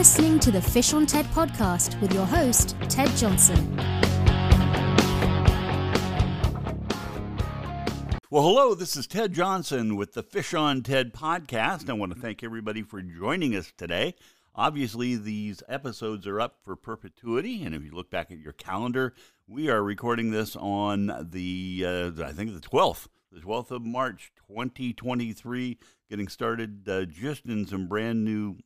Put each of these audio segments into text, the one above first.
listening to the Fish on TED podcast with your host, Ted Johnson. Well, hello, this is Ted Johnson with the Fish on TED podcast. I want to thank everybody for joining us today. Obviously, these episodes are up for perpetuity, and if you look back at your calendar, we are recording this on the, uh, I think, the 12th, the 12th of March, 2023, getting started uh, just in some brand new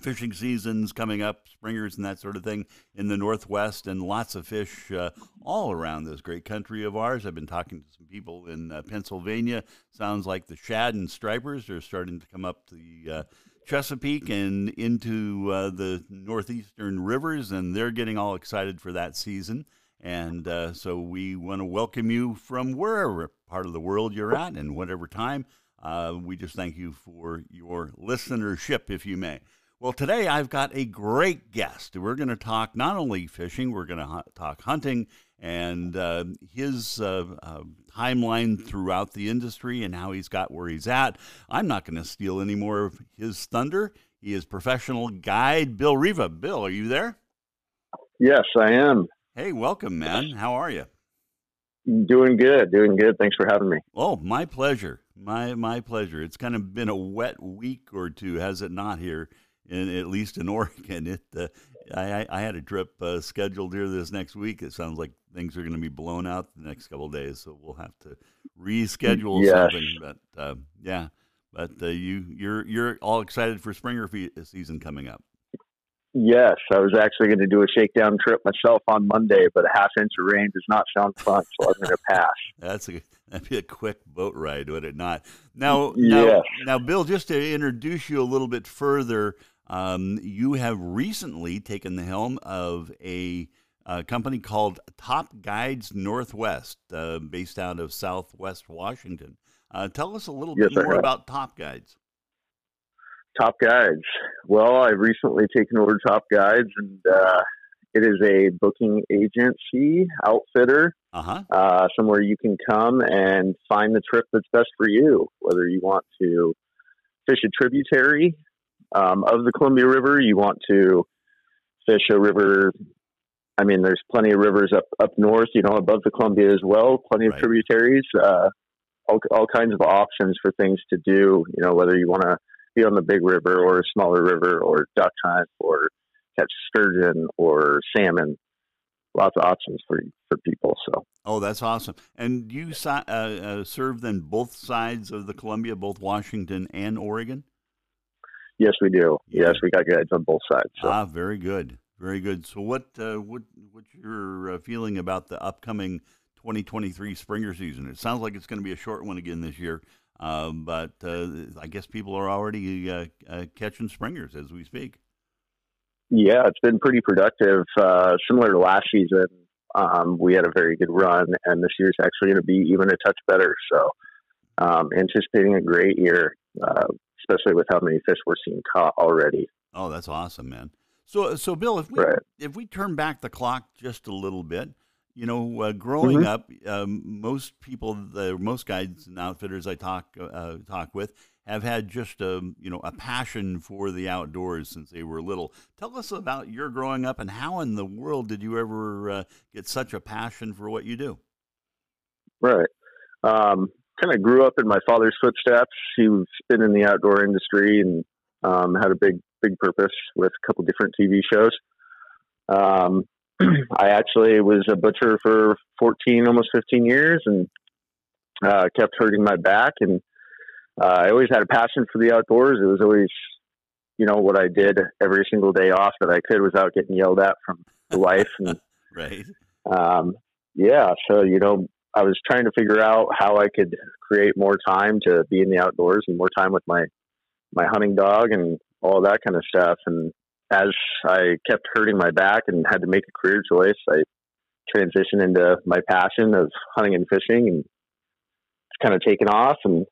fishing seasons coming up, springers and that sort of thing in the Northwest, and lots of fish uh, all around this great country of ours. I've been talking to some people in uh, Pennsylvania. Sounds like the shad and stripers are starting to come up the uh, Chesapeake and into uh, the northeastern rivers, and they're getting all excited for that season. And uh, so we want to welcome you from wherever part of the world you're at and whatever time. Uh, we just thank you for your listenership, if you may. Well, today I've got a great guest. We're going to talk not only fishing, we're going to hu- talk hunting and uh, his uh, uh, timeline throughout the industry and how he's got where he's at. I'm not going to steal any more of his thunder. He is professional guide Bill Rivas. Bill, are you there? Yes, I am. Hey, welcome, man. How are you? Doing good, doing good. Thanks for having me. Oh, my pleasure. My my pleasure. It's kind of been a wet week or two, has it not? Here in at least in Oregon. It uh, I, I had a trip uh, scheduled here this next week. It sounds like things are going to be blown out the next couple days, so we'll have to reschedule yes. something. But uh, yeah, but uh, you you're you're all excited for Springer season coming up. Yes, I was actually going to do a shakedown trip myself on Monday, but a half inch of rain does not sound fun, so I'm going to pass. That's a that'd be a quick boat ride, would it not? Now, yes. now, now, Bill, just to introduce you a little bit further, um, you have recently taken the helm of a, a company called Top Guides Northwest, uh, based out of Southwest Washington. Uh, tell us a little yes, bit more about Top Guides. Top Guides. Well, I've recently taken over Top Guides, and uh, it is a booking agency outfitter, uh-huh. uh, somewhere you can come and find the trip that's best for you. Whether you want to fish a tributary um, of the Columbia River, you want to fish a river. I mean, there's plenty of rivers up up north, you know, above the Columbia as well. Plenty Right. of tributaries. Uh, all, all kinds of options for things to do. You know, whether you want to be on the big river or a smaller river, or duck hunt, or catch sturgeon or salmon. Lots of options for for people. So Oh, that's awesome! And you uh, uh, serve then both sides of the Columbia, both Washington and Oregon. Yes, we do. Yes, we got guides on both sides. So. Ah, very good, very good. So, what uh, what what's your uh, feeling about the upcoming 2023 Springer season? It sounds like it's going to be a short one again this year, uh, but uh, I guess people are already uh, uh, catching springers as we speak. Yeah, it's been pretty productive. Uh, similar to last season, um, we had a very good run, and this year's actually going to be even a touch better. So, um, anticipating a great year, uh, especially with how many fish we're seeing caught already. Oh, that's awesome, man. So, so Bill, if we Right. if we turn back the clock just a little bit, you know, uh, growing Mhm. up, um, most people, the most guides and outfitters I talk uh, talk with, have had just a you know a passion for the outdoors since they were little. Tell us about your growing up and how in the world did you ever uh, get such a passion for what you do? Right. Um, kind of grew up in my father's footsteps. He's been in the outdoor industry and um, had a big, big purpose with a couple different TV shows. Um, I actually was a butcher for 14, almost 15 years and uh, kept hurting my back. And uh, I always had a passion for the outdoors. It was always, you know, what I did every single day off that I could without getting yelled at from the wife. And Right. um, yeah, so you know, I was trying to figure out how I could create more time to be in the outdoors and more time with my my hunting dog and all that kind of stuff. And as I kept hurting my back and had to make a career choice, I transitioned into my passion of hunting and fishing, and it's kind of taken off. And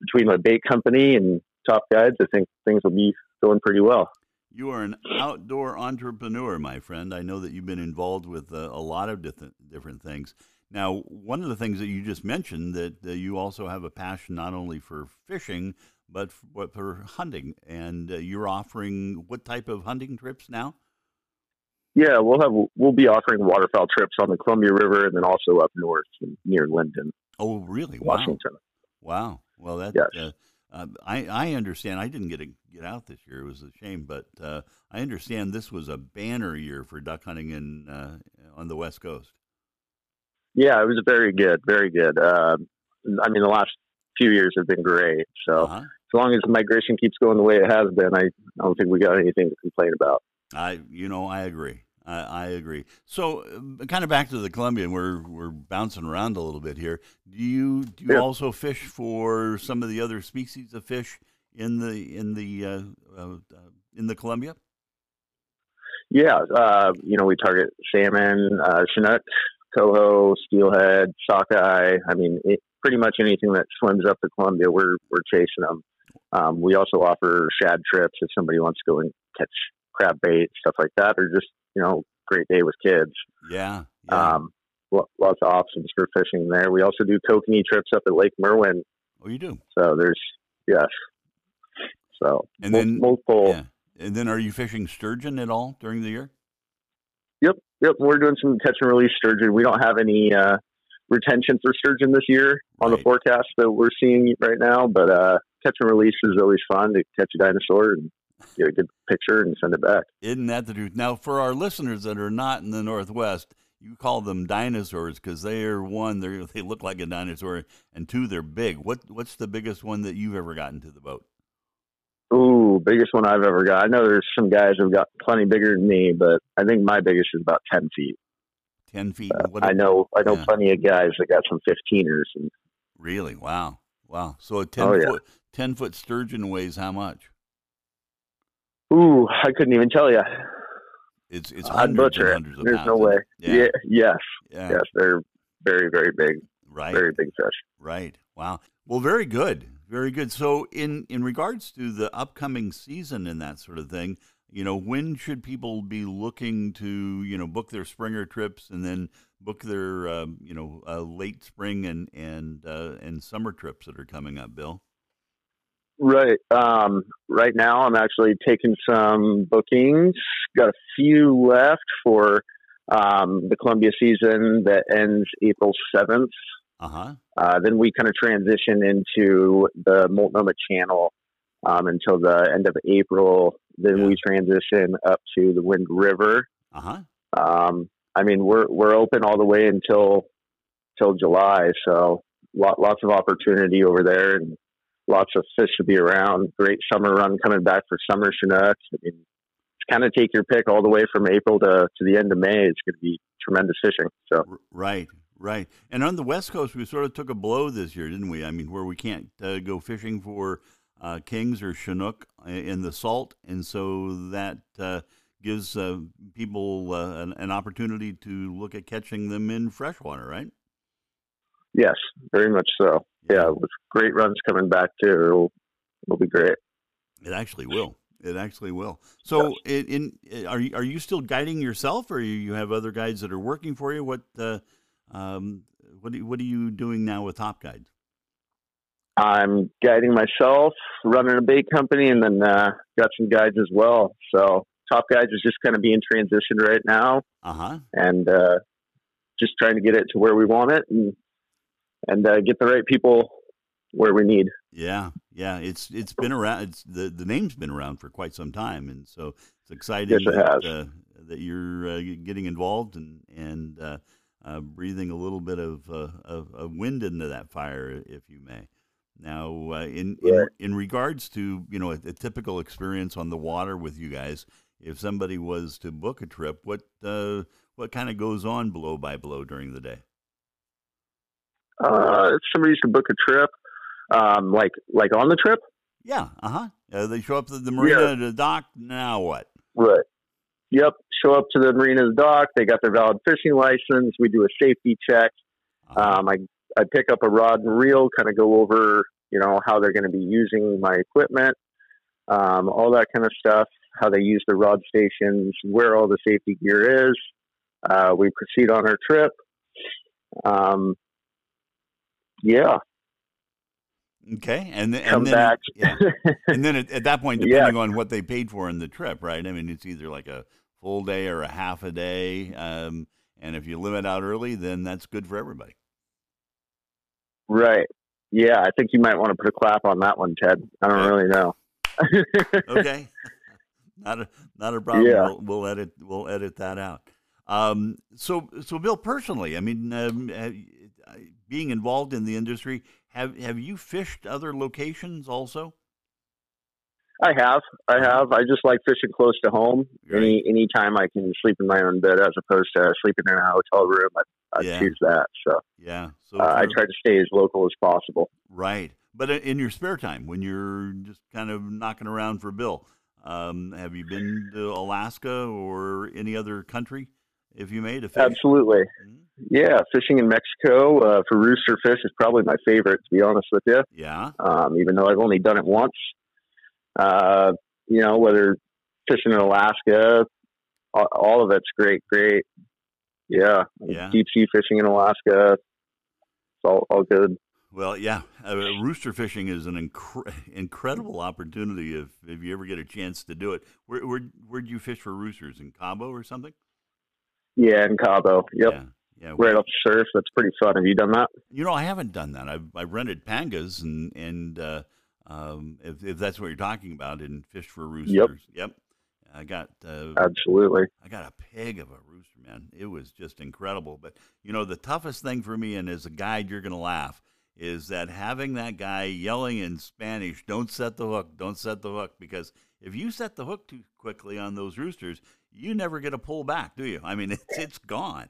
between my bait company and Top Guides, I think things will be going pretty well. You are an outdoor entrepreneur, my friend. I know that you've been involved with uh, a lot of different different things. Now, one of the things that you just mentioned that uh, you also have a passion not only for fishing but for, but for hunting, and uh, you're offering what type of hunting trips now? Yeah, we'll have we'll be offering waterfowl trips on the Columbia River and then also up north near Lynden. Oh, really? Washington. Wow. wow. Well, that yes. Uh, uh, I I understand. I didn't get to get out this year. It was a shame, but uh, I understand this was a banner year for duck hunting in uh, on the West Coast. Yeah, it was very good, very good. Uh, I mean, the last few years have been great. So uh-huh. as long as migration keeps going the way it has been, I, I don't think we got anything to complain about. I, you know, I agree. I, I agree. So, uh, kind of back to the Columbia, we're we're bouncing around a little bit here. Do you do you yeah. also fish for some of the other species of fish in the in the uh, uh, in the Columbia? Yeah, uh, you know, we target salmon, uh, chinook, coho, steelhead, sockeye. I mean, it, pretty much anything that swims up the Columbia, we're we're chasing them. Um, we also offer shad trips if somebody wants to go and catch crab bait, stuff like that, or just you know, great day with kids. Yeah. yeah. Um, lots of options for fishing there. We also do kokanee trips up at Lake Merwin. Oh, you do. So there's yes. So and then multiple. Yeah. And then, are you fishing sturgeon at all during the year? Yep, yep. We're doing some catch and release sturgeon. We don't have any uh, retention for sturgeon this year on right. the forecast that we're seeing right now, but uh, catch and release is always fun to catch a dinosaur and get a good picture and send it back. Isn't that the truth? Now, for our listeners that are not in the Northwest, you call them dinosaurs because they are one, they they look like a dinosaur, and two, they're big. What what's the biggest one that you've ever gotten to the boat? Ooh, biggest one I've ever got. I know there's some guys who've got plenty bigger than me, but I think my biggest is about ten feet. Ten feet. Uh, I know. I know yeah. plenty of guys that got some fifteeners. And really, wow, wow. So a ten oh, foot yeah. ten foot sturgeon weighs how much? Ooh, I couldn't even tell you. It's it's I'd butcher it. There's pounds. no way. Yeah. yeah. Yes. Yeah. Yes. They're very very big. Right. Very big fish. Right. Wow. Well, very good. Very good. So, in in regards to the upcoming season and that sort of thing, you know, when should people be looking to you know book their springer trips and then book their uh, you know uh, late spring and and uh, and summer trips that are coming up, Bill? Right. Um, right now, I'm actually taking some bookings. Got a few left for um, the Columbia season that ends April 7th. Uh-huh. Uh, then we kind of transition into the Multnomah Channel um, until the end of April. Then yeah. we transition up to the Wind River. Uh-huh. Um, I mean, we're we're open all the way until till July, so lot, lots of opportunity over there, and lots of fish to be around. Great summer run coming back for summer Chinooks. I mean, kind of take your pick all the way from April to, to the end of May. It's going to be tremendous fishing. So right, right. And on the West Coast, we sort of took a blow this year, didn't we? I mean, where we can't uh, go fishing for uh, kings or Chinook in the salt, and so that uh, gives uh, people uh, an, an opportunity to look at catching them in freshwater, right? Yes, very much so. Yeah, with great runs coming back too, it'll, it'll be great. It actually will. It actually will. So, yes. in, in, are you are you still guiding yourself, or you have other guides that are working for you? What uh, um, what are, what are you doing now with Top Guides? I'm guiding myself, running a bait company, and then uh, got some guides as well. So, Top Guides is just kind of being transitioned right now, uh-huh. and uh, just trying to get it to where we want it, and and uh, get the right people where we need. Yeah, yeah, it's it's been around. It's the the name's been around for quite some time, and so it's exciting yes, it that, uh, that you're uh, getting involved and and uh, uh breathing a little bit of, uh, of, of wind into that fire, if you may. Now, uh, in, in, in regards to you know a, a, typical experience on the water with you guys, if somebody was to book a trip, what what kind of goes on blow by blow during the day? Uh, if somebody's to book a trip, um, like like on the trip. Yeah. Uh-huh. Uh, they show up to the marina, yeah. the dock. Now what? Right. Yep. Show up to the marina's dock. They got their valid fishing license. We do a safety check. Uh-huh. Um, I I pick up a rod and reel, kind of go over you know how they're going to be using my equipment, um, all that kind of stuff. how they use the rod stations, where all the safety gear is. Uh, we proceed on our trip. Um, yeah. Okay, and, th- Come and then back. yeah. and then at, at that point, Yeah. depending on what they paid for in the trip, right? I mean, it's either like a full day or a half a day, um, and if you limit out early, then that's good for everybody. Right. Yeah, I think you might want to put a clap on that one, Ted. I don't Okay. really know. Okay, not a not a problem. Yeah. We'll, we'll edit we'll edit that out. Um, so so Bill, personally, I mean, um, uh, being involved in the industry, have have you fished other locations also? I have. I have. I just like fishing close to home. Right. Any any time I can sleep in my own bed as opposed to sleeping in a hotel room, I, I Yeah. choose that. So Yeah. So uh, I try to stay as local as possible. Right. But in your spare time, when you're just kind of knocking around for a Bill, um, have you been to Alaska or any other country? If you made a fish, Absolutely. Mhm. Yeah, fishing in Mexico uh, for rooster fish is probably my favorite, to be honest with you. Yeah. Um, even though I've only done it once. Uh, you know, whether fishing in Alaska, all, all of it's great, great. Yeah, Yeah. deep sea fishing in Alaska, it's all, all good. Well, yeah. Uh, rooster fishing is an incre- incredible opportunity if, if you ever get a chance to do it. Where where where'd you fish for roosters in Cabo or something? Yeah, in Cabo. Yep, Yeah. Yeah. right off the surf. That's pretty fun. Have you done that? You know, I haven't done that. I've I've rented pangas and and uh, um, if if that's what you're talking about, and Fish for roosters. Yep. I got uh, Absolutely. I got a pig of a rooster, man. It was just incredible. But you know, the toughest thing for me, and as a guide, you're gonna laugh, is that having that guy yelling in Spanish, "Don't set the hook, don't set the hook," because if you set the hook too quickly on those roosters, you never get a pull back, do you? I mean, it's it's gone.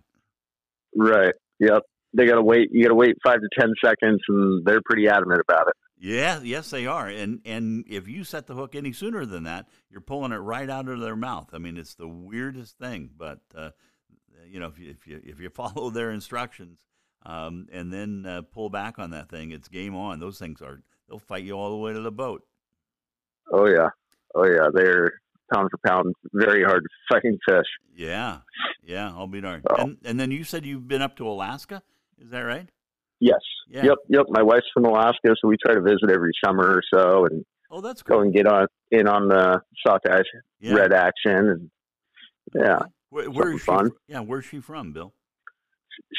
Right. Yep. They got to wait. You got to wait five to ten seconds, and they're pretty adamant about it. Yeah, yes, they are. And and if you set the hook any sooner than that, you're pulling it right out of their mouth. I mean, it's the weirdest thing. But uh, you know, if you if you if you follow their instructions um, and then uh, pull back on that thing, it's game on. Those things are they'll fight you all the way to the boat. Oh yeah. Oh yeah. They're pound for pound, very hard fighting fish. Yeah, yeah, I'll be darned. Oh. And and then you said you've been up to Alaska. Is that right? Yes. Yeah. Yep. Yep. My wife's from Alaska, so we try to visit every summer or so, and Oh, that's go cool. and get on in on the sockeye Yeah. red action. And yeah, Okay. Where, where is she? fun. Yeah, where's she from, Bill?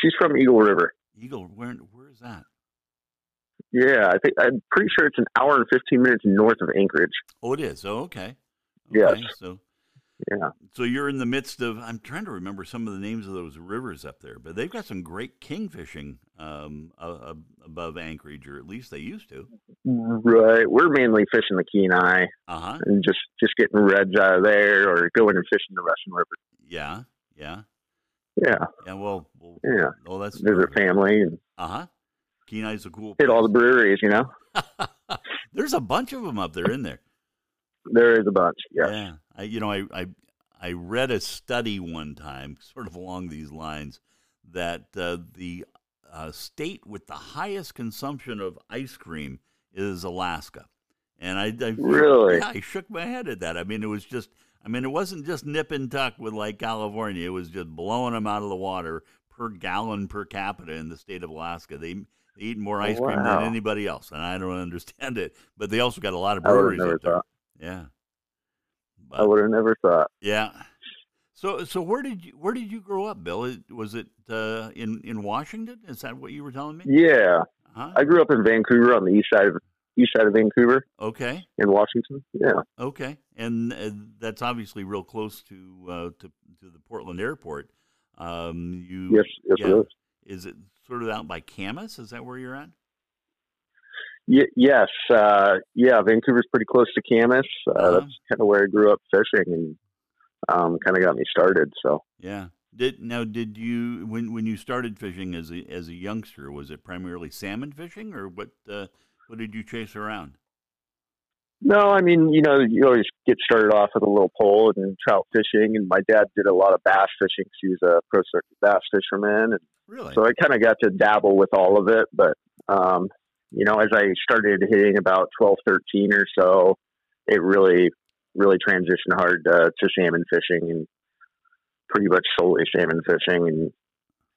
she's from Eagle River. Eagle. Where where is that? Yeah, I think I'm pretty sure it's an hour and fifteen minutes north of Anchorage. Oh, it is. Oh, okay. Yes. Okay, So Yeah. So you're in the midst of. I'm trying to remember some of the names of those rivers up there, but they've got some great kingfishing um, uh, above Anchorage, or at least they used to. Right. We're mainly fishing the Kenai Uh huh. and just just getting reds out of there, or going and fishing the Russian River. Yeah. Yeah. Yeah. Yeah. Well. well Yeah. oh, that's Visit family and Uh huh. Kenai's a cool. hit all the breweries. You know, There's a bunch of them up there, in there. there is a bunch. Yeah. Yeah. I, you know, I, I, I read a study one time, sort of along these lines, that uh, the uh, state with the highest consumption of ice cream is Alaska. And I, I Really? yeah, I shook my head at that. I mean, it was just, I mean, it wasn't just nip and tuck with like California. It was just blowing them out of the water per gallon per capita in the state of Alaska. They, they eat more ice cream than anybody else, and I don't understand it. But they also got a lot of I would have breweries there. thought. Yeah. I would have never thought. Yeah. So so where did you where did you grow up, Bill? Was it uh, in in Washington? Is that what you were telling me? Yeah. Huh? I grew up in Vancouver on the east side of east side of Vancouver Okay. in Washington. Yeah. Okay. And uh, that's obviously real close to uh, to to the Portland airport. Um, you Yes. Yes. yeah. It is. Is it sort of out by Camas? Is that where you're at? Y- yes. Uh, yeah. Vancouver's pretty close to Camas. Uh, Uh-huh. That's kind of where I grew up fishing and um, kind of got me started. So Yeah. Did now did you when when you started fishing as a as a youngster was it primarily salmon fishing or what uh, what did you chase around? no, I mean, you know, you always get started off with a little pole and trout fishing. And my dad did a lot of bass fishing. 'cause He was a pro circuit bass fisherman, and Really? so I kind of got to dabble with all of it. But um, you know, as I started hitting about 12, 13 or so, it really really transitioned hard uh, to salmon fishing and pretty much solely salmon fishing and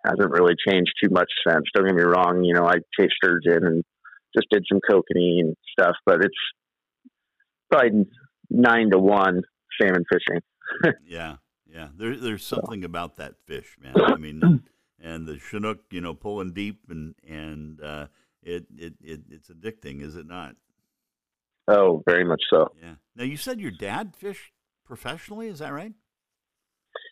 hasn't really changed too much since. Don't get me wrong, you know, I chased sturgeon and just did some kokanee and stuff, but it's probably nine to one salmon fishing. yeah, yeah. There, there's something about that fish, man. I mean, and the chinook, you know, pulling deep and and uh, it, it it it's addicting, is it not? Oh, very much so. Yeah. Now you said your dad fished professionally. Is that right?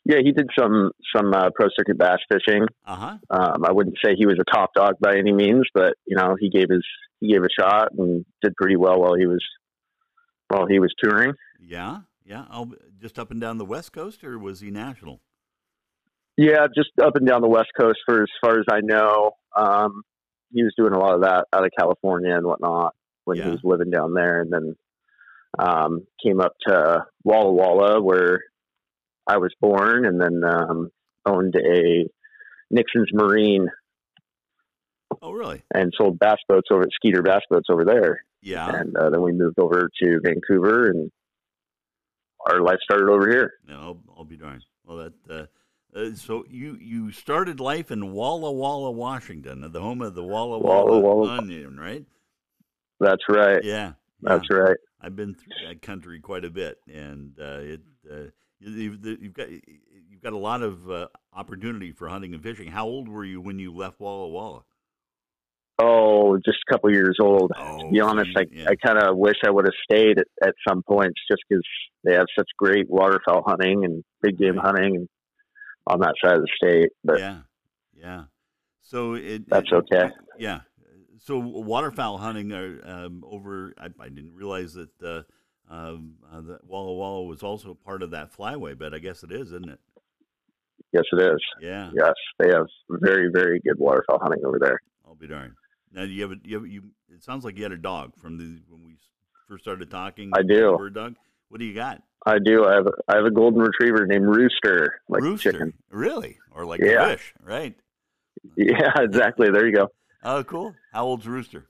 Yeah, he did some some uh, pro circuit bass fishing. Uh huh. Um, I wouldn't say he was a top dog by any means, but you know he gave his he gave a shot and did pretty well while he was while he was touring. Yeah, yeah. Oh, just up and down the West Coast, or was he national? Yeah, just up and down the West Coast for as far as I know. Um, he was doing a lot of that out of California and whatnot when Yeah. he was living down there, and then um, came up to Walla Walla where I was born, and then um, owned a Nixon's Marine Oh, really? and sold bass boats over at Skeeter Bass Boats over there. Yeah. And uh, then we moved over to Vancouver, and our life started over here. No, I'll, I'll be darned. Well, that. Uh, uh, so you you started life in Walla Walla, Washington, the home of the Walla Walla, Walla Walla. Onion, right? That's right. Yeah. That's yeah. right. I've been through that country quite a bit, and uh, it uh, you- you've, you've got you've got a lot of uh, opportunity for hunting and fishing. How old were you when you left Walla Walla? Oh, just a couple years old. Oh, to be honest, so I, yeah. I kind of wish I would have stayed at, at some points just because they have such great waterfowl hunting and big game hunting and on that side of the state. But yeah, yeah. So it That's it- okay. Yeah. So waterfowl hunting are um, over. I, I didn't realize that uh, um, uh, that Walla Walla was also part of that flyway, but I guess it is, isn't it? yes, it is. Yeah. Yes, they have very, very good waterfowl hunting over there. I'll be darned. Now, you have a, you have you? It sounds like you had a dog from the when we first started talking. I do. Bird dog. What do you got? I do. I have I have a golden retriever named Rooster, like Rooster. chicken. Really? Or like Yeah. a fish? Right. Yeah, exactly. There you go. Oh, cool. How old's Rooster?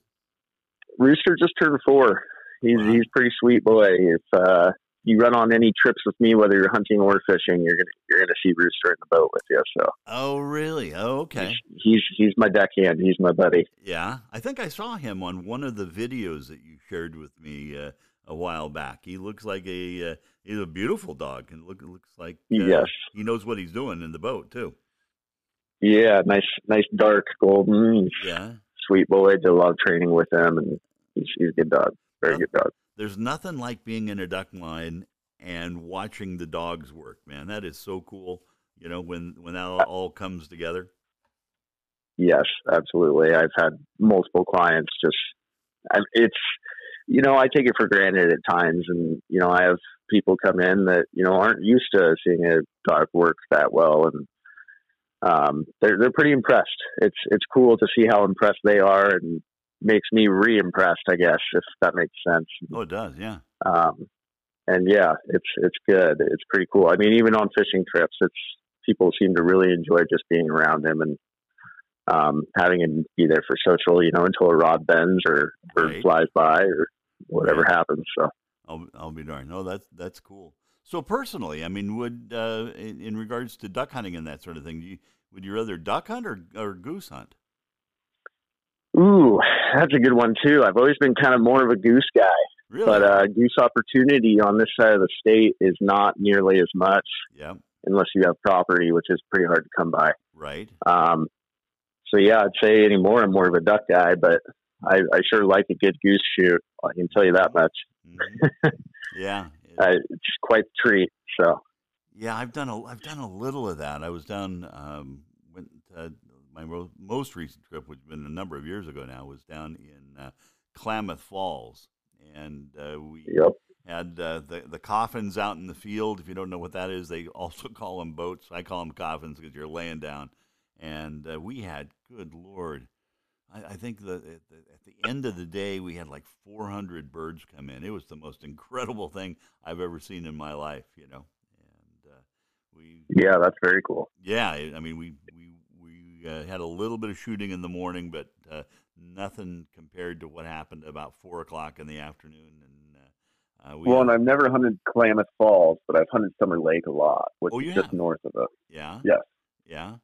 Rooster just turned four. He's Wow. he's a pretty sweet boy. If uh, you run on any trips with me, whether you're hunting or fishing, you're gonna you're gonna see Rooster in the boat with you. So Oh, really? Oh, okay. he's, he's he's my deckhand. He's my buddy. Yeah, I think I saw him on one of the videos that you shared with me uh, a while back. He looks like a uh, he's a beautiful dog, and look looks like uh, Yes. he knows what he's doing in the boat too. Yeah, nice nice dark golden. Yeah, sweet boy. Did a lot of training with him, and he's he's a good dog. Very Well, good dog. there's nothing like being in a duck line and watching the dogs work, man. That is so cool. You know when when that all, all comes together. Yes, absolutely. I've had multiple clients just, I- it's, you know, I take it for granted at times. And, you know, I have people come in that, you know, aren't used to seeing a dog work that well. And, um, they're, they're pretty impressed. It's, it's cool to see how impressed they are and makes me re-impressed, I guess, if that makes sense. Oh, it does. Yeah. Um, and yeah, it's, it's good. It's pretty cool. I mean, even on fishing trips, it's, people seem to really enjoy just being around him and, um, having him be there for social, you know, until a rod bends or bird Right. flies by or whatever happens. So I'll I'll be darned. No, that's that's cool. So personally, I mean, would uh, in, in regards to duck hunting and that sort of thing, do you, would you rather duck hunt or or goose hunt? Ooh, that's a good one too. I've always been kind of more of a goose guy, Really? but uh, goose opportunity on this side of the state is not nearly as much yeah. unless you have property, which is pretty hard to come by. Right. Um, so yeah, I'd say anymore I'm more of a duck guy, but I, I sure like a good goose shoot. I can tell you that much. Mhm. yeah. Uh, it's quite the treat. So Yeah, I've done a I've done a little of that. I was down um, went uh, my most recent trip, which has been a number of years ago now, was down in uh, Klamath Falls, and uh, we yep, had uh, the the coffins out in the field. If you don't know what that is, they also call them boats. I call them coffins because you're laying down. And uh, we had, good lord, I, I think the, at the at the end of the day we had like 400 birds come in. It was the most incredible thing I've ever seen in my life. You know, and uh, we yeah, that's very cool. yeah, I mean, we we we uh, had a little bit of shooting in the morning, but uh, nothing compared to what happened about four o'clock in the afternoon. And uh, Uh, well, and I've never hunted Klamath Falls, but I've hunted Summer Lake a lot, which Oh, is you just north of it. yeah, Yes. yeah,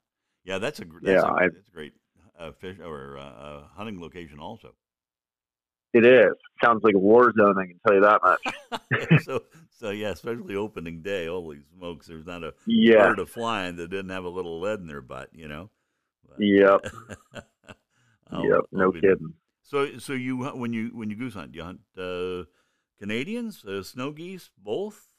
yeah. That's a that's Yeah, a, that's a great uh, fish or uh, hunting location also. It is. Sounds like a war zone. I can tell you that much. so so yeah, especially opening day. Holy smokes! There's not a Yeah. bird of flying that didn't have a little lead in their butt. You know. But- Yep. Yep. No kidding. So, so you when you when you goose hunt, you hunt uh, Canadians, uh, snow geese, both.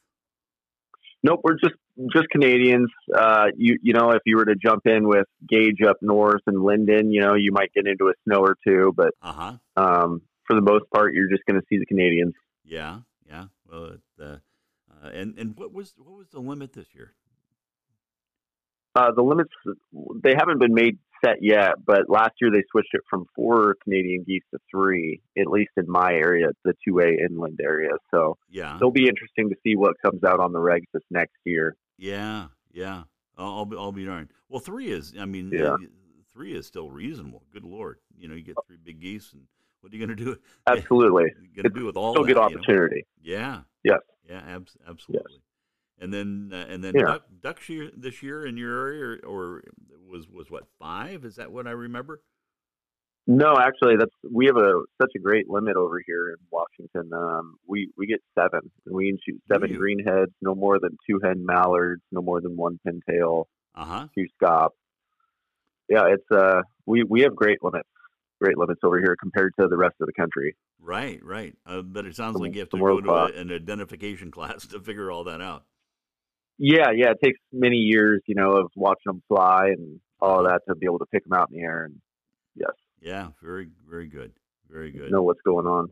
Nope. We're just just Canadians. Uh, you you know, if you were to jump in with Gage up north and Lynden, you know, you might get into a snow or two, but Uh huh. um, for the most part, you're just going to see the Canadians. Yeah, yeah. Well, it, uh, uh, and and what was what was the limit this year? Uh, the limits they haven't been made set yet, but last year they switched it from four Canadian geese to three, at least in my area, the two A inland area. So Yeah, it'll be interesting to see what comes out on the regs this next year. yeah, yeah. I'll, I'll be I'll be darned. Well, three is. I mean, Yeah. three is still reasonable. Good lord, you know, you get three big geese, and what are you going to do? Absolutely, going to do with all still that? good you know? opportunity. Yeah. Yes. Yeah. Abs- absolutely. And then uh, and then Yeah. duck duck year this year in your area, or, or was was what five? Is that what I remember? No, actually, that's we have a such a great limit over here in Washington. Um, we we get seven, and we can shoot seven greenheads, no more than two hen mallards, no more than one pintail, Uh huh. two scaup. Yeah, it's uh, we we have great limits, great limits over here compared to the rest of the country. Right, right. Uh, but it sounds The- like you have to go to a, an identification class to figure all that out. Yeah, yeah, it takes many years, you know, of watching them fly and all of that to be able to pick them out in the air and yes, Yeah, very, very good, very good. know what's going on.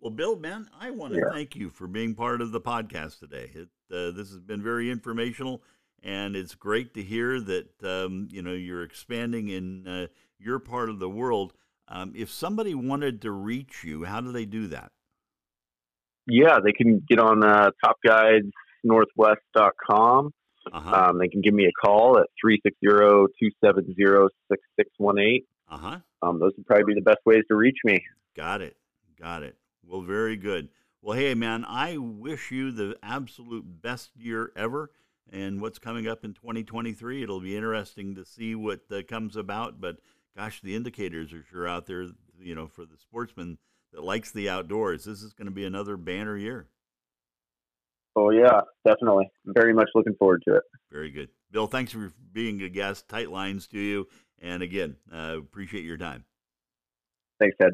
Well, Bill, man, I want to Yeah. thank you for being part of the podcast today. It, uh, this has been very informational, and it's great to hear that um, you know you're expanding in uh, your part of the world. Um, if somebody wanted to reach you, how do they do that? Yeah, they can get on uh, topguidesnorthwest.com. Uh-huh. Um, they can give me a call at 360-270-6618. Uh-huh. Um, those would probably be the best ways to reach me. Got it. Got it. Well, very good. Well, hey, man, I wish you the absolute best year ever. And what's coming up in 2023, it'll be interesting to see what uh, comes about. But gosh, the indicators are sure out there, you know, for the sportsman that likes the outdoors. This is going to be another banner year. Oh, yeah, definitely. Very much looking forward to it. Very good. Bill, thanks for being a guest. Tight lines to you. And again, uh, appreciate your time. Thanks, Ted.